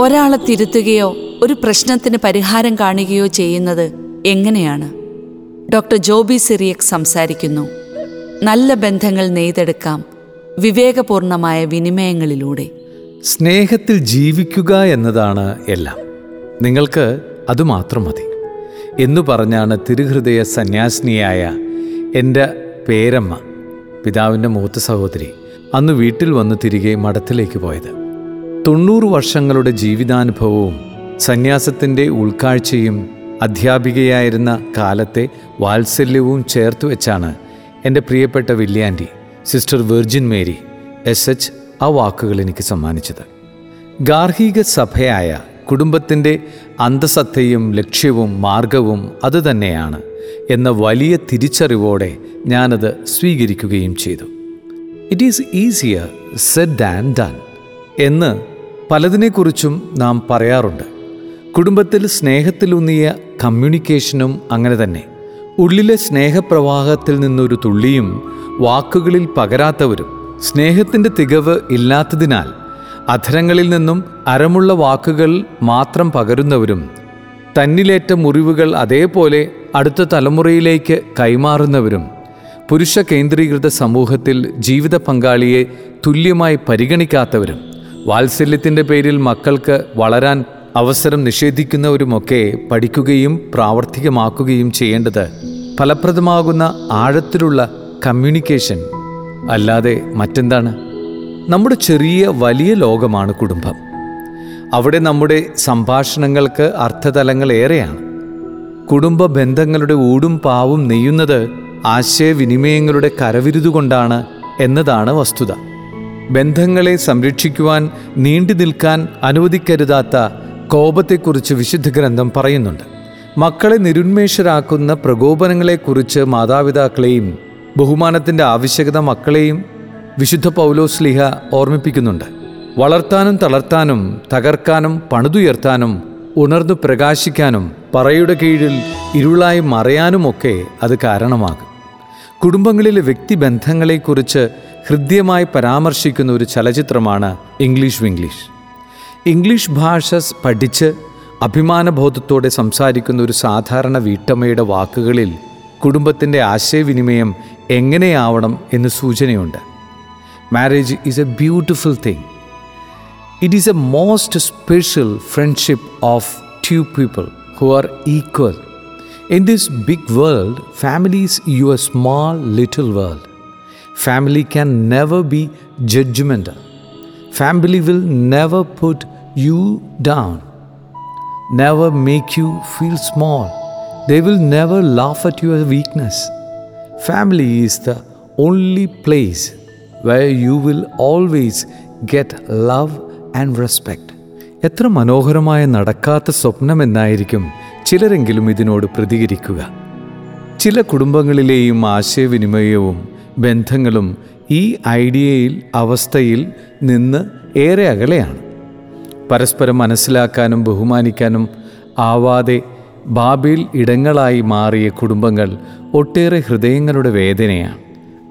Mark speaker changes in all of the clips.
Speaker 1: ഒരാളെ തിരുത്തുകയോ ഒരു പ്രശ്നത്തിന് പരിഹാരം കാണുകയോ ചെയ്യുന്നത് എങ്ങനെയാണ്? ഡോക്ടർ ജോബി സിറിയക് സംസാരിക്കുന്നു. നല്ല ബന്ധങ്ങൾ നെയ്തെടുക്കാം. വിവേകപൂർണമായ വിനിമയങ്ങളിലൂടെ.
Speaker 2: സ്നേഹത്തിൽ ജീവിക്കുക എന്നതാണ് എല്ലാം. നിങ്ങൾക്ക് അതുമാത്രം മതി. എന്നു പറഞ്ഞാണ് തിരുഹൃദയ സന്യാസിനിയായ എന്റെ പേരമ്മ പിതാവിന്റെ മൂത്ത സഹോദരി അന്ന് വീട്ടിൽ വന്ന് തിരികെ മഠത്തിലേക്ക് പോയത്. തൊണ്ണൂറ് വർഷങ്ങളുടെ ജീവിതാനുഭവവും സന്യാസത്തിന്റെ ഉൾക്കാഴ്ചയും അധ്യാപികയായിരുന്ന കാലത്തെ വാത്സല്യവും ചേർത്ത് വെച്ചാണ് എന്റെ പ്രിയപ്പെട്ട വില്യാന്റി sister virgin Mary S H ആ വാക്കുകൾ എനിക്ക് സമ്മാനിച്ചത്. ഗാർഹിക സഭയായ കുടുംബത്തിന്റെ അന്തസത്തയും ലക്ഷ്യവും മാർഗവും അതുതന്നെയാണ് എന്ന വലിയ തിരിച്ചറിവോടെ ഞാനത് സ്വീകരിക്കുകയും ചെയ്തു. It is easier said and done എന്ന് പലതിനെക്കുറിച്ചും നാം പറയാറുണ്ട്. കുടുംബത്തിൽ സ്നേഹത്തിലൂന്നിയ കമ്മ്യൂണിക്കേഷനും അങ്ങനെ തന്നെ. ഉള്ളിലെ സ്നേഹപ്രവാഹത്തിൽ നിന്നൊരു തുള്ളിയും വാക്കുകളിൽ പകരാത്തവരും സ്നേഹത്തിന്റെ തികവ് ഇല്ലാത്തതിനാൽ അധരങ്ങളിൽ നിന്നും അരമുള്ള വാക്കുകൾ മാത്രം പകരുന്നവരും തന്നിലേറ്റ മുറിവുകൾ അതേപോലെ അടുത്ത തലമുറയിലേക്ക് കൈമാറുന്നവരും പുരുഷ കേന്ദ്രീകൃത സമൂഹത്തിൽ ജീവിത പങ്കാളിയെ തുല്യമായി പരിഗണിക്കാത്തവരും. വാത്സല്യത്തിന്റെ പേരിൽ മക്കൾക്ക് വളരാൻ അവസരം നിഷേധിക്കുന്നവരുമൊക്കെ പഠിക്കുകയും പ്രാവർത്തികമാക്കുകയും ചെയ്യേണ്ടത് ഫലപ്രദമാകുന്ന ആഴത്തിലുള്ള കമ്മ്യൂണിക്കേഷൻ അല്ലാതെ മറ്റെന്താണ്? നമ്മുടെ ചെറിയ വലിയ ലോകമാണ് കുടുംബം. അവിടെ നമ്മുടെ സംഭാഷണങ്ങൾക്ക് അർത്ഥതലങ്ങൾ ഏറെയാണ്. കുടുംബ ബന്ധങ്ങളുടെ ഊടും പാവും നെയ്യുന്നത് ആശയവിനിമയങ്ങളുടെ കരവിരുതുകൊണ്ടാണ് എന്നതാണ് വസ്തുത. ബന്ധങ്ങളെ സംരക്ഷിക്കുവാൻ നീണ്ടു നിൽക്കാൻ അനുവദിക്കരുതാത്ത കോപത്തെക്കുറിച്ച് വിശുദ്ധ ഗ്രന്ഥം പറയുന്നുണ്ട്. മക്കളെ നിരുന്മേഷരാക്കുന്ന പ്രകോപനങ്ങളെക്കുറിച്ച് മാതാപിതാക്കളെയും ബഹുമാനത്തിന്റെ ആവശ്യകത മക്കളെയും വിശുദ്ധ പൗലോസ്ലിഹ ഓർമ്മിപ്പിക്കുന്നുണ്ട്. വളർത്താനും തളർത്താനും തകർക്കാനും പണിതുയർത്താനും ഉണർന്നു പ്രകാശിക്കാനും പറയുടെ കീഴിൽ ഇരുളായി മറയാനുമൊക്കെ അത് കാരണമാകും. കുടുംബങ്ങളിലെ വ്യക്തിബന്ധങ്ങളെക്കുറിച്ച് ഹൃദ്യമായി പരാമർശിക്കുന്ന ഒരു ചലച്ചിത്രമാണ് ഇംഗ്ലീഷ് വിംഗ്ലീഷ്. ഇംഗ്ലീഷ് ഭാഷ പഠിച്ച് അഭിമാനബോധത്തോടെ സംസാരിക്കുന്ന ഒരു സാധാരണ വീട്ടമ്മയുടെ വാക്കുകളിൽ കുടുംബത്തിന്റെ ആശയവിനിമയം എങ്ങനെയാവണം എന്ന് സൂചനയുണ്ട്. Marriage is a beautiful thing it is a most special friendship of two people who are equal in this big world family is your small little world family can never be judgement family will never put you down never make you feel small they will never laugh at your weakness family is the only place way you will always get love and respect എത്ര മനോഹരമായ നടക്കാത്ത സ്വപ്നം എന്നായിരിക്കും ചിലരെങ്കിലും ഇതിനോട് പ്രതികരിക്കുക. ചില കുടുംബങ്ങളിലെയും ആശയവിനിമയവും ബന്ധങ്ങളും ഈ ഐഡിയയിൽ അവസ്ഥയിൽ നിന്ന് ഏറെ അകലെയാണ്. പരസ്പരം മനസ്സിലാക്കാനും ബഹുമാനിക്കാനും ആവാതെ ബാബിൽ ഇടങ്ങളായി മാറിയ കുടുംബങ്ങൾ ഒട്ടേറെ ഹൃദയങ്ങളുടെ വേദനയാണ്.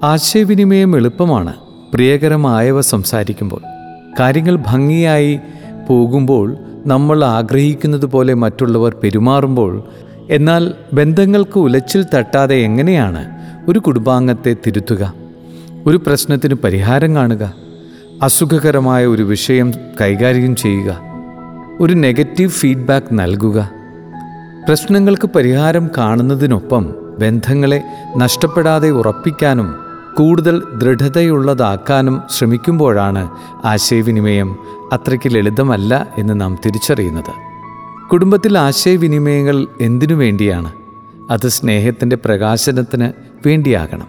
Speaker 2: ആശയവിനിമയം എളുപ്പമാണ്. പ്രിയകരമായവ സംസാരിക്കുമ്പോൾ. കാര്യങ്ങൾ ഭംഗിയായി പോകുമ്പോൾ നമ്മൾ ആഗ്രഹിക്കുന്നത് പോലെ മറ്റുള്ളവർ പെരുമാറുമ്പോൾ എന്നാൽ ബന്ധങ്ങൾക്ക് ഉലച്ചിൽ തട്ടാതെ എങ്ങനെയാണ് ഒരു കുടുംബാംഗത്തെ തിരുത്തുക ഒരു പ്രശ്നത്തിന് പരിഹാരം കാണുക അസുഖകരമായ ഒരു വിഷയം കൈകാര്യം ചെയ്യുക ഒരു നെഗറ്റീവ് ഫീഡ്ബാക്ക് നൽകുക. പ്രശ്നങ്ങൾക്ക് പരിഹാരം കാണുന്നതിനൊപ്പം ബന്ധങ്ങളെ നഷ്ടപ്പെടാതെ ഉറപ്പിക്കാനും കൂടുതൽ ദൃഢതയുള്ളതാക്കാനും ശ്രമിക്കുമ്പോഴാണ് ആശയവിനിമയം അത്രയ്ക്ക് ലളിതമല്ല എന്ന് നാം തിരിച്ചറിയുന്നത്. കുടുംബത്തിൽ ആശയവിനിമയങ്ങൾ എന്തിനു വേണ്ടിയാണ്? അത് സ്നേഹത്തിന്റെ പ്രകാശനത്തിന് വേണ്ടിയാകണം.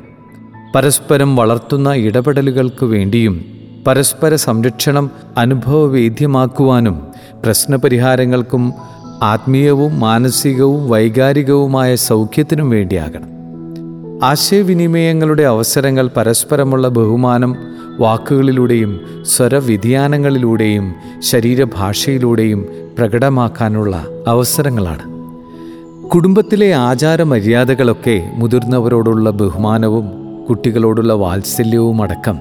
Speaker 2: പരസ്പരം വളർത്തുന്ന ഇടപെടലുകൾക്ക് വേണ്ടിയും പരസ്പര സംരക്ഷണം അനുഭവവേദ്യമാക്കുവാനും പ്രശ്നപരിഹാരങ്ങൾക്കും ആത്മീയവും മാനസികവും വൈകാരികവുമായ സൗഖ്യത്തിനും വേണ്ടിയാകണം. ആശയവിനിമയങ്ങളുടെ അവസരങ്ങൾ പരസ്പരമുള്ള ബഹുമാനം വാക്കുകളിലൂടെയും സ്വരവ്യതിയാനങ്ങളിലൂടെയും ശരീരഭാഷയിലൂടെയും പ്രകടമാക്കാനുള്ള അവസരങ്ങളാണ്. കുടുംബത്തിലെ ആചാരമര്യാദകളൊക്കെ മുതിർന്നവരോടുള്ള ബഹുമാനവും കുട്ടികളോടുള്ള വാത്സല്യവും അടക്കം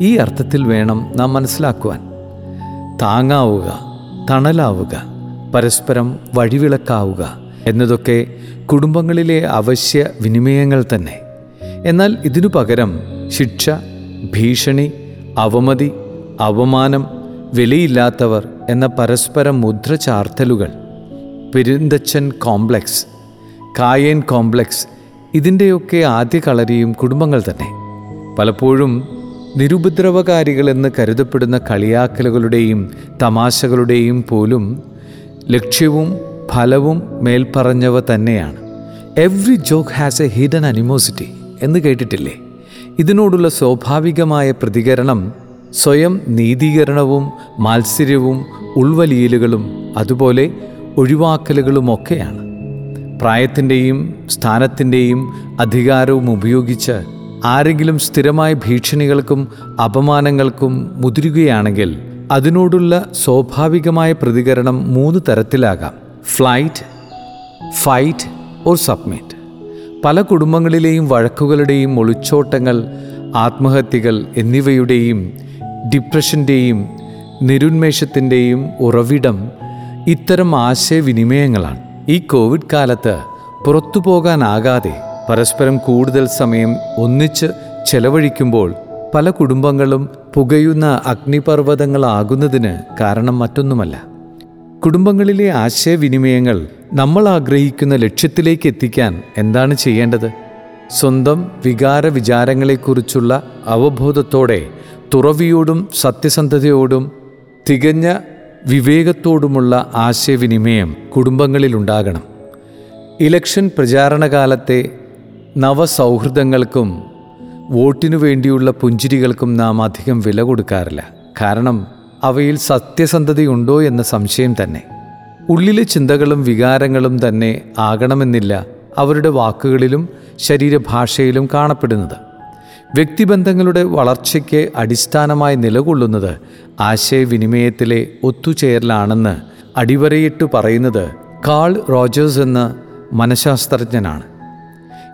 Speaker 2: ഈ അർത്ഥത്തിൽ വേണം നാം മനസ്സിലാക്കുവാൻ. താങ്ങാവുക തണലാവുക പരസ്പരം വഴിവിളക്കാവുക എന്നതൊക്കെ കുടുംബങ്ങളിലെ അവശ്യ വിനിമയങ്ങൾ തന്നെ. എന്നാൽ ഇതിനു പകരം ശിക്ഷ ഭീഷണി അവമതി അവമാനം വിലയില്ലാത്തവർ എന്ന പരസ്പര മുദ്ര ചാർത്തലുകൾ പെരുന്തച്ചൻ കോംപ്ലക്സ് കായേൻ കോംപ്ലക്സ് ഇതിന്റെയൊക്കെ ആദ്യ കളരിയും കുടുംബങ്ങൾ തന്നെ. പലപ്പോഴും നിരുപദ്രവകാരികളെന്ന് കരുതപ്പെടുന്ന കളിയാക്കലുകളുടെയും തമാശകളുടെയും പോലും ലക്ഷ്യവും ഫലവും മേൽപ്പറഞ്ഞവ തന്നെയാണ്. Every joke has a hidden animosity എന്ന് കേട്ടിട്ടില്ലേ? ഇതിനോടുള്ള സ്വാഭാവികമായ പ്രതികരണം സ്വയം നീതീകരണവും മാത്സര്യവും ഉൾവലിയലുകളും അതുപോലെ ഒഴിവാക്കലുകളുമൊക്കെയാണ്. പ്രായത്തിന്റെയും സ്ഥാനത്തിന്റെയും അധികാരവും ഉപയോഗിച്ച് ആരെങ്കിലും സ്ഥിരമായ ഭീഷണികൾക്കും അപമാനങ്ങൾക്കും മുതിരുകയാണെങ്കിൽ അതിനോടുള്ള സ്വാഭാവികമായ പ്രതികരണം മൂന്ന് തരത്തിലാകാം. ഫ്ലൈറ്റ് ഫൈറ്റ് ഓർ സബ്മിറ്റ് പല കുടുംബങ്ങളിലെയും വഴക്കുകളുടെയും ഒളിച്ചോട്ടങ്ങൾ ആത്മഹത്യകൾ എന്നിവയുടെയും ഡിപ്രഷന്റെയും നിരുന്മേഷത്തിന്റെയും ഉറവിടം ഇത്തരം ആശയവിനിമയങ്ങളാണ്. ഈ കോവിഡ് കാലത്ത് പുറത്തു പോകാനാകാതെ പരസ്പരം കൂടുതൽ സമയം ഒന്നിച്ച് ചെലവഴിക്കുമ്പോൾ പല കുടുംബങ്ങളും പുകയുന്ന അഗ്നിപർവതങ്ങളാകുന്നതിന് കാരണം മറ്റൊന്നുമല്ല. കുടുംബങ്ങളിലെ ആശയവിനിമയങ്ങൾ നമ്മൾ ആഗ്രഹിക്കുന്ന ലക്ഷ്യത്തിലേക്ക് എത്തിക്കാൻ എന്താണ് ചെയ്യേണ്ടത്? സ്വന്തം വികാര വിചാരങ്ങളെക്കുറിച്ചുള്ള അവബോധത്തോടെ തുറവിയോടും സത്യസന്ധതയോടും തികഞ്ഞ വിവേകത്തോടുമുള്ള ആശയവിനിമയം കുടുംബങ്ങളിലുണ്ടാകണം. ഇലക്ഷൻ പ്രചാരണകാലത്തെ നവസൗഹൃദങ്ങൾക്കും വോട്ടിനു വേണ്ടിയുള്ള പുഞ്ചിരികൾക്കും നാം അധികം വില കൊടുക്കാറില്ല. കാരണം അവയിൽ സത്യസന്ധതയുണ്ടോ എന്ന സംശയം തന്നെ. ഉള്ളിലെ ചിന്തകളും വികാരങ്ങളും തന്നെ ആകണമെന്നില്ല അവരുടെ വാക്കുകളിലും ശരീരഭാഷയിലും കാണപ്പെടുന്നത്. വ്യക്തിബന്ധങ്ങളുടെ വളർച്ചയ്ക്ക് അടിസ്ഥാനമായി നിലകൊള്ളുന്നത് ആശയവിനിമയത്തിലെ ഒത്തുചേരലാണെന്ന് അടിവരയിട്ട് പറയുന്നത് കാൾ റോജേഴ്സ് എന്ന മനഃശാസ്ത്രജ്ഞനാണ്.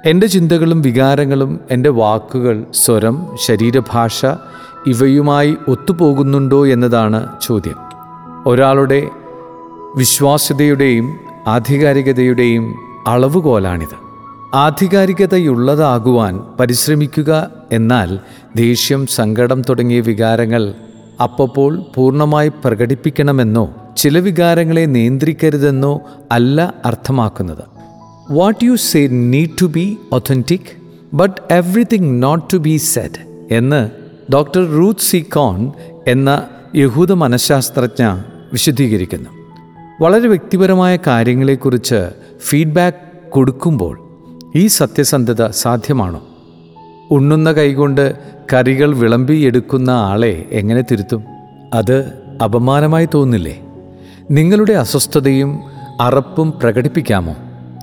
Speaker 2: എന്റെ ചിന്തകളും വികാരങ്ങളും എന്റെ വാക്കുകൾ സ്വരം ശരീരഭാഷ ഇവയുമായി ഒത്തുപോകുന്നുണ്ടോ എന്നതാണ് ചോദ്യം. ഒരാളുടെ വിശ്വാസ്യതയുടെയും ആധികാരികതയുടെയും അളവുകോലാണിത്. ആധികാരികതയുള്ളതാകുവാൻ പരിശ്രമിക്കുക എന്നാൽ ദേഷ്യം സങ്കടം തുടങ്ങിയ വികാരങ്ങൾ അപ്പോൾ പൂർണമായി പ്രകടിപ്പിക്കണമെന്നോ ചില വികാരങ്ങളെ നിയന്ത്രിക്കരുതെന്നോ അല്ല അർത്ഥമാക്കുന്നത്. What you say need to be authentic but everything not to be said എന്ന് ഡോക്ടർ റൂത്ത് സി കോൺ എന്ന യഹൂദ മനഃശാസ്ത്രജ്ഞ വിശദീകരിക്കുന്നു. വളരെ വ്യക്തിപരമായ കാര്യങ്ങളെക്കുറിച്ച് ഫീഡ്ബാക്ക് കൊടുക്കുമ്പോൾ ഈ സത്യസന്ധത സാധ്യമാണോ? ഉണ്ണുന്ന കൈകൊണ്ട് കറികൾ വിളമ്പിയെടുക്കുന്ന ആളെ എങ്ങനെ തിരുത്തും? അത് അപമാനമായി തോന്നില്ലേ? നിങ്ങളുടെ അസ്വസ്ഥതയും അറപ്പും പ്രകടിപ്പിക്കാമോ?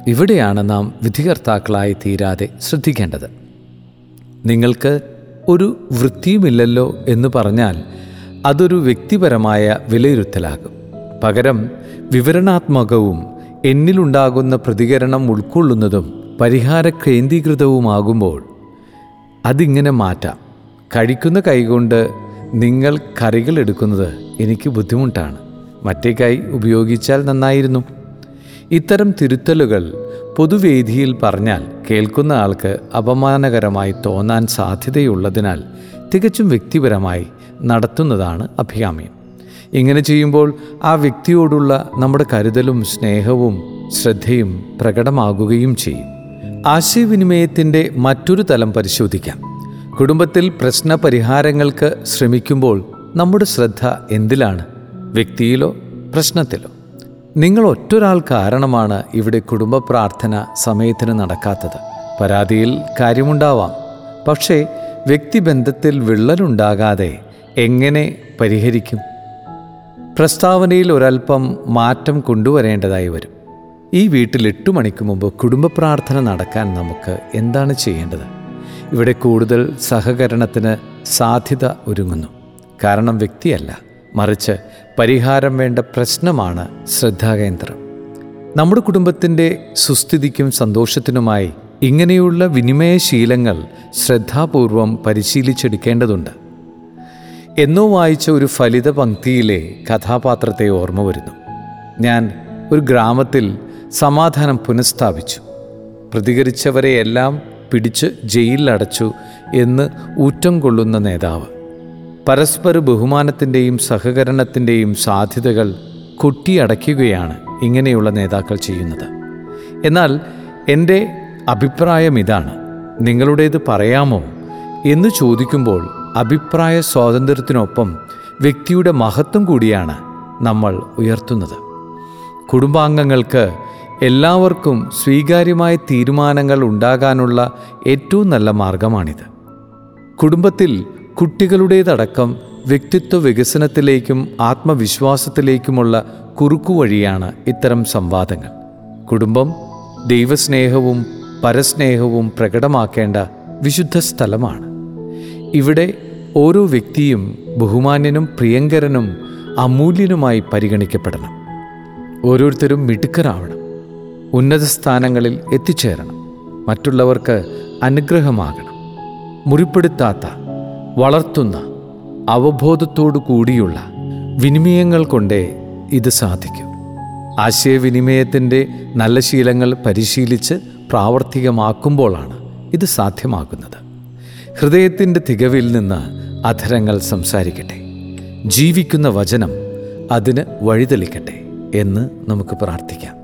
Speaker 2: ഇവിടെയാണ് നാം വിധികർത്താക്കളായി തീരാതെ ശ്രദ്ധിക്കേണ്ടത്. നിങ്ങൾക്ക് ഒരു വൃത്തിയുമില്ലല്ലോ എന്ന് പറഞ്ഞാൽ അതൊരു വ്യക്തിപരമായ വിലയിരുത്തലാകും. പകരം വിവരണാത്മകവും എന്നിലുണ്ടാകുന്ന പ്രതികരണം ഉൾക്കൊള്ളുന്നതും പരിഹാര കേന്ദ്രീകൃതവുമാകുമ്പോൾ അതിങ്ങനെ മാറ്റാം. കഴിക്കുന്ന കൈകൊണ്ട് നിങ്ങൾ കറികൾ എടുക്കുന്നത് എനിക്ക് ബുദ്ധിമുട്ടാണ്. മറ്റേ കൈ ഉപയോഗിച്ചാൽ നന്നായിരുന്നു. ഇത്തരം തിരുത്തലുകൾ പൊതുവേദിയിൽ പറഞ്ഞാൽ കേൾക്കുന്ന ആൾക്ക് അപമാനകരമായി തോന്നാൻ സാധ്യതയുള്ളതിനാൽ തികച്ചും വ്യക്തിപരമായി നടത്തുന്നതാണ് അഭികാമ്യം. ഇങ്ങനെ ചെയ്യുമ്പോൾ ആ വ്യക്തിയോടുള്ള നമ്മുടെ കരുതലും സ്നേഹവും ശ്രദ്ധയും പ്രകടമാകുകയും ചെയ്യും. ആശയവിനിമയത്തിന്റെ മറ്റൊരു തലം പരിശോധിക്കാം. കുടുംബത്തിൽ പ്രശ്ന പരിഹാരങ്ങൾക്ക് ശ്രമിക്കുമ്പോൾ നമ്മുടെ ശ്രദ്ധ എന്തിലാണ്? വ്യക്തിയിലോ പ്രശ്നത്തിലോ? നിങ്ങൾ ഒറ്റൊരാൾ കാരണമാണ് ഇവിടെ കുടുംബ പ്രാർത്ഥന സമയത്തിന് നടക്കാത്തത്. പരാതിയിൽ കാര്യമുണ്ടാവാം. പക്ഷേ വ്യക്തിബന്ധത്തിൽ വിള്ളലുണ്ടാകാതെ എങ്ങനെ പരിഹരിക്കും? പ്രസ്താവനയിൽ ഒരൽപ്പം മാറ്റം കൊണ്ടുവരേണ്ടതായി വരും. ഈ വീട്ടിൽ എട്ട് മണിക്ക് മുമ്പ് കുടുംബ പ്രാർത്ഥന നടക്കാൻ നമുക്ക് എന്താണ് ചെയ്യേണ്ടത്? ഇവിടെ കൂടുതൽ സഹകരണത്തിന് സാധ്യത ഒരുങ്ങുന്നു. കാരണം വ്യക്തിയല്ല മറിച്ച് പരിഹാരം വേണ്ട പ്രശ്നമാണ് ശ്രദ്ധാകേന്ദ്രം. നമ്മുടെ കുടുംബത്തിന്റെ സുസ്ഥിതിക്കും സന്തോഷത്തിനുമായി ഇങ്ങനെയുള്ള വിനിമയശീലങ്ങൾ ശ്രദ്ധാപൂർവം പരിശീലിച്ചെടുക്കേണ്ടതുണ്ട്. എന്നോ വായിച്ച ഒരു ഫലിത പങ്ക്തിയിലെ കഥാപാത്രത്തെ ഓർമ്മ വരുന്നു. ഞാൻ ഒരു ഗ്രാമത്തിൽ സമാധാനം പുനഃസ്ഥാപിച്ചു. പ്രതികരിച്ചവരെയെല്ലാം പിടിച്ച് ജയിലിലടച്ചു എന്ന് ഊറ്റം കൊള്ളുന്ന നേതാവ്. പരസ്പര ബഹുമാനത്തിന്റെയും സഹകരണത്തിന്റെയും സാധ്യതകൾ കൊട്ടിയടയ്ക്കുകയാണ് ഇങ്ങനെയുള്ള നേതാക്കൾ ചെയ്യുന്നത്. എന്നാൽ എന്റെ അഭിപ്രായം ഇതാണ്. നിങ്ങളുടേത് പറയാമോ എന്ന് ചോദിക്കുമ്പോൾ അഭിപ്രായ സ്വാതന്ത്ര്യത്തിനൊപ്പം വ്യക്തിയുടെ മഹത്വം കൂടിയാണ് നമ്മൾ ഉയർത്തുന്നത്. കുടുംബാംഗങ്ങൾക്ക് എല്ലാവർക്കും സ്വീകാര്യമായ തീരുമാനങ്ങൾ ഉണ്ടാകാനുള്ള ഏറ്റവും നല്ല മാർഗമാണിത്. കുടുംബത്തിൽ കുട്ടികളുടേതടക്കം വ്യക്തിത്വ വികസനത്തിലേക്കും ആത്മവിശ്വാസത്തിലേക്കുമുള്ള കുറുക്കുവഴിയാണ് ഇത്തരം സംവാദങ്ങൾ. കുടുംബം ദൈവസ്നേഹവും പരസ്നേഹവും പ്രകടമാക്കേണ്ട വിശുദ്ധ സ്ഥലമാണ്. ഇവിടെ ഓരോ വ്യക്തിയും ബഹുമാന്യനും പ്രിയങ്കരനും അമൂല്യനുമായി പരിഗണിക്കപ്പെടണം. ഓരോരുത്തരും മിടുക്കരാവണം. ഉന്നത സ്ഥാനങ്ങളിൽ എത്തിച്ചേരണം. മറ്റുള്ളവർക്ക് അനുഗ്രഹമാകണം. മുറിപ്പെടുത്താത്ത വളർത്തുന്ന അവബോധത്തോടു കൂടിയുള്ള വിനിമയങ്ങൾ കൊണ്ടേ ഇത് സാധിക്കും. ആശയവിനിമയത്തിന്റെ നല്ല ശീലങ്ങൾ പരിശീലിച്ച് പ്രാവർത്തികമാക്കുമ്പോഴാണ് ഇത് സാധ്യമാകുന്നത്. ഹൃദയത്തിന്റെ തികവിൽ നിന്ന് അധരങ്ങൾ സംസാരിക്കട്ടെ. ജീവിക്കുന്ന വചനം അതിന് വഴിതെളിക്കട്ടെ എന്ന് നമുക്ക് പ്രാർത്ഥിക്കാം.